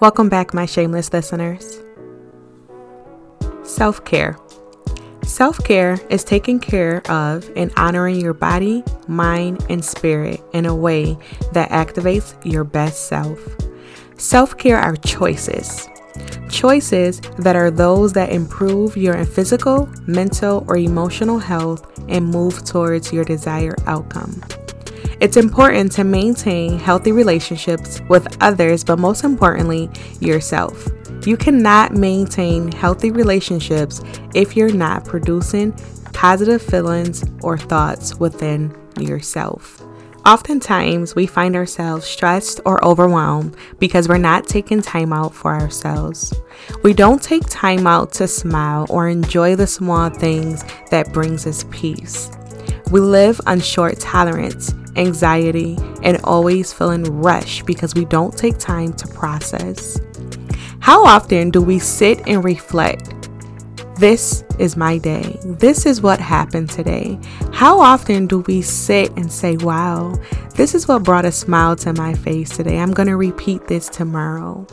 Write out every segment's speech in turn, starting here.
Welcome back, my shameless listeners. Self care. Self care is taking care of and honoring your body, mind, and spirit in a way that activates your best self. Self care are choices. Choices that are those that improve your physical, mental, or emotional health and move towards your desired outcome. It's important to maintain healthy relationships with others, but most importantly, yourself. You cannot maintain healthy relationships if you're not producing positive feelings or thoughts within yourself. Oftentimes, we find ourselves stressed or overwhelmed because we're not taking time out for ourselves. We don't take time out to smile or enjoy the small things that brings us peace. We live on short tolerance, anxiety, and always feeling rushed because we don't take time to process. How often do we sit and reflect this is my day. This is what happened today. How often do we sit and say, Wow, this is what brought a smile to my face today? I'm going to repeat this tomorrow.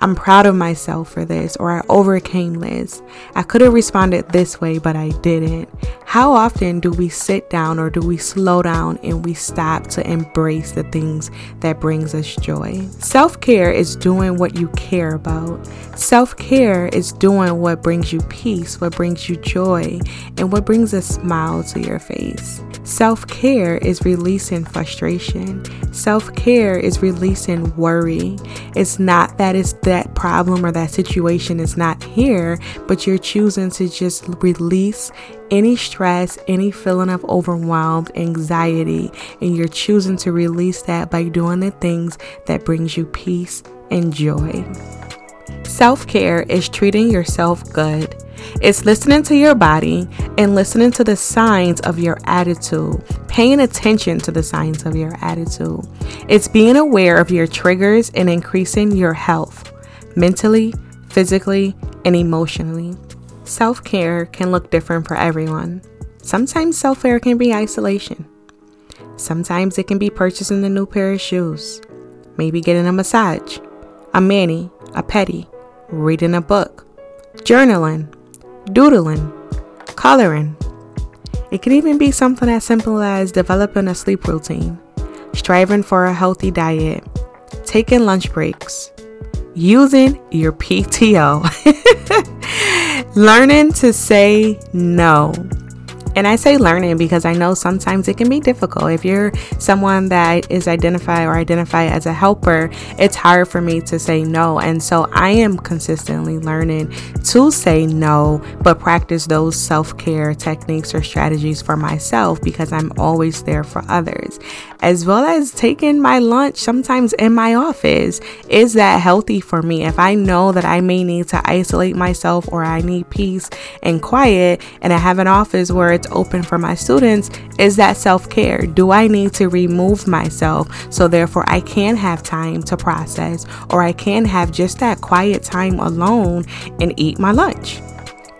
I'm proud of myself for this, or I overcame this. I could have responded this way, but I didn't. How often do we sit down or do we slow down and we stop to embrace the things that brings us joy? Self-care is doing what you care about. Self-care is doing what brings you peace, what brings you joy, and what brings a smile to your face. Self care is releasing frustration. Self care is releasing worry. It's not that it's that problem or that situation is not here, but you're choosing to just release any stress, any feeling of overwhelmed, anxiety, and you're choosing to release that by doing the things that brings you peace and joy. Self-care is treating yourself good. It's listening to your body and listening to the signs of your attitude, paying attention to the signs of your attitude. It's being aware of your triggers and increasing your health mentally, physically, and emotionally. Self care can look different for everyone. Sometimes self care can be isolation. Sometimes it can be purchasing a new pair of shoes, maybe getting a massage, a mani, a pedi, reading a book, journaling, doodling, coloring. It can even be something as simple as developing a sleep routine, striving for a healthy diet, taking lunch breaks, using your PTO, learning to say no and I say learning because I know sometimes it can be difficult. If you're someone that is identified or identified as a helper, it's hard for me to say no. And so I am consistently learning to say no, but practice those self care techniques or strategies for myself because I'm always there for others. As well as taking my lunch sometimes in my office. Is that healthy for me? If I know that I may need to isolate myself or I need peace and quiet, and I have an office where it's open for my students is that self care. Do I need to remove myself so therefore I can have time to process or I can have just that quiet time alone and eat my lunch?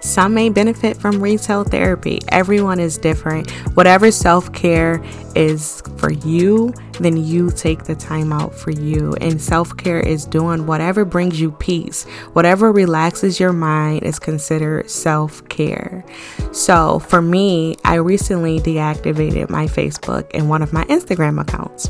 Some may benefit from retail therapy. Everyone is different. Whatever self care is for you, then you take the time out for you. And self care is doing whatever brings you peace, whatever relaxes your mind is considered self care. So for me, I recently deactivated my Facebook and one of my Instagram accounts.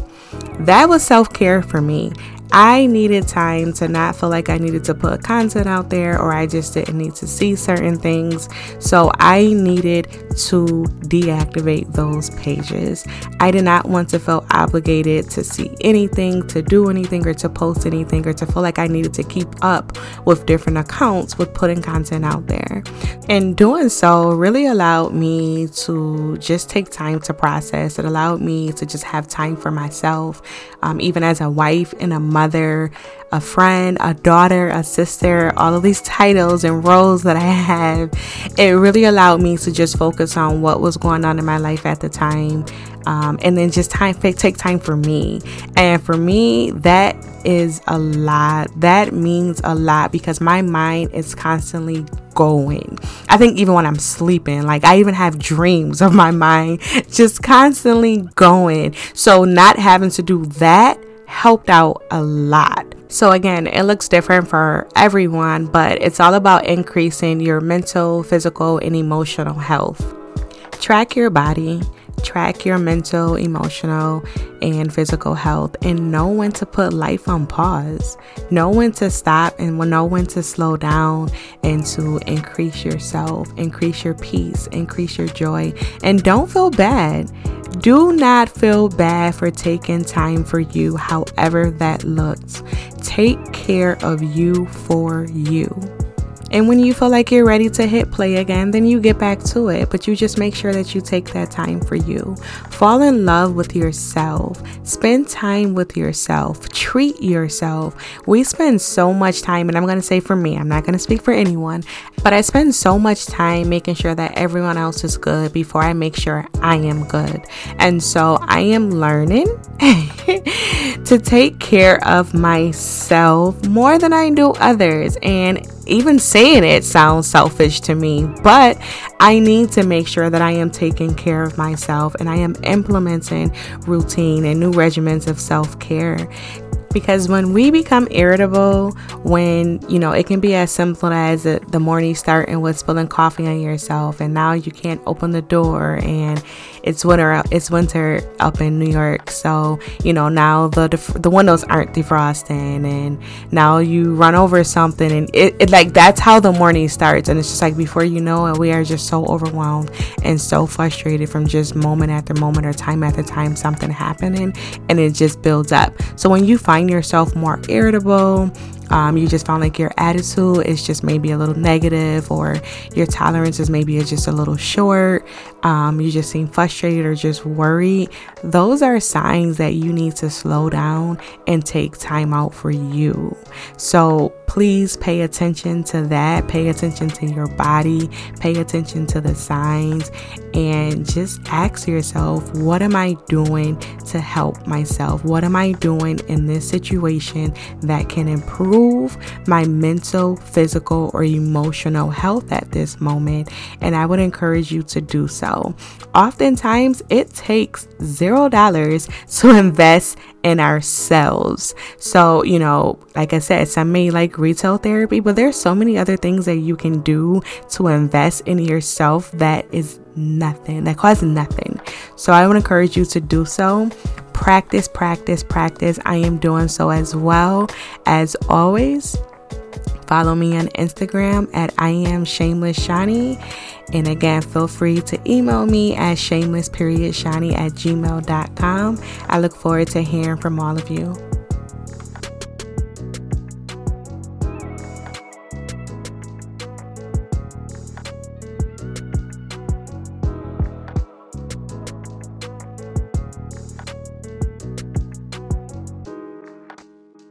That was self care for me. I needed time to not feel like I needed to put content out there or I just didn't need to see certain things. So I needed to deactivate those pages. I did not want to feel obligated to see anything, to do anything, or to post anything, or to feel like I needed to keep up with different accounts with putting content out there. And doing so really allowed me to just take time to process. It allowed me to just have time for myself, um, even as a wife and a mother mother, a friend, a daughter, a sister, all of these titles and roles that I have, it really allowed me to just focus on what was going on in my life at the time. Um, and then just time take time for me and for me that is a lot that means a lot because my mind is constantly going i think even when i'm sleeping like i even have dreams of my mind just constantly going so not having to do that helped out a lot. So, again, it looks different for everyone, but it's all about increasing your mental, physical, and emotional health. Track your body, track your mental, emotional, and physical health, and know when to put life on pause. Know when to stop and know when to slow down and to increase yourself, increase your peace, increase your joy, and don't feel bad. Do not feel bad for taking time for you, however that looks. Take care of you for you. And when you feel like you're ready to hit play again, then you get back to it. But you just make sure that you take that time for you. Fall in love with yourself. Spend time with yourself. Treat yourself. We spend so much time, and I'm going to say for me, I'm not going to speak for anyone, but I spend so much time making sure that everyone else is good before I make sure I am good. And so I am learning to take care of myself more than I do others. And even saying it sounds selfish to me, but I need to make sure that I am taking care of myself and I am implementing routine and new regimens of self care because when we become irritable when you know it can be as simple as the morning starting with spilling coffee on yourself and now you can't open the door and it's winter it's winter up in New York so you know now the the windows aren't defrosting and now you run over something and it, it like that's how the morning starts and it's just like before you know it we are just so overwhelmed and so frustrated from just moment after moment or time after time something happening and it just builds up. So when you find yourself more irritable um, you just found like your attitude is just maybe a little negative or your tolerance is maybe just a little short um, you just seem frustrated or just worried those are signs that you need to slow down and take time out for you so please pay attention to that pay attention to your body pay attention to the signs and just ask yourself what am i doing to help myself what am i doing in this situation that can improve improve my mental, physical, or emotional health at this moment. And I would encourage you to do so. Oftentimes, it takes zero dollars to invest in ourselves. So, you know, like I said, some may like retail therapy, but there's so many other things that you can do to invest in yourself that is nothing, that costs nothing. So I would encourage you to do so practice, practice, practice. I am doing so as well. As always, follow me on Instagram at I am shameless shani. And again, feel free to email me at shameless period at gmail.com. I look forward to hearing from all of you.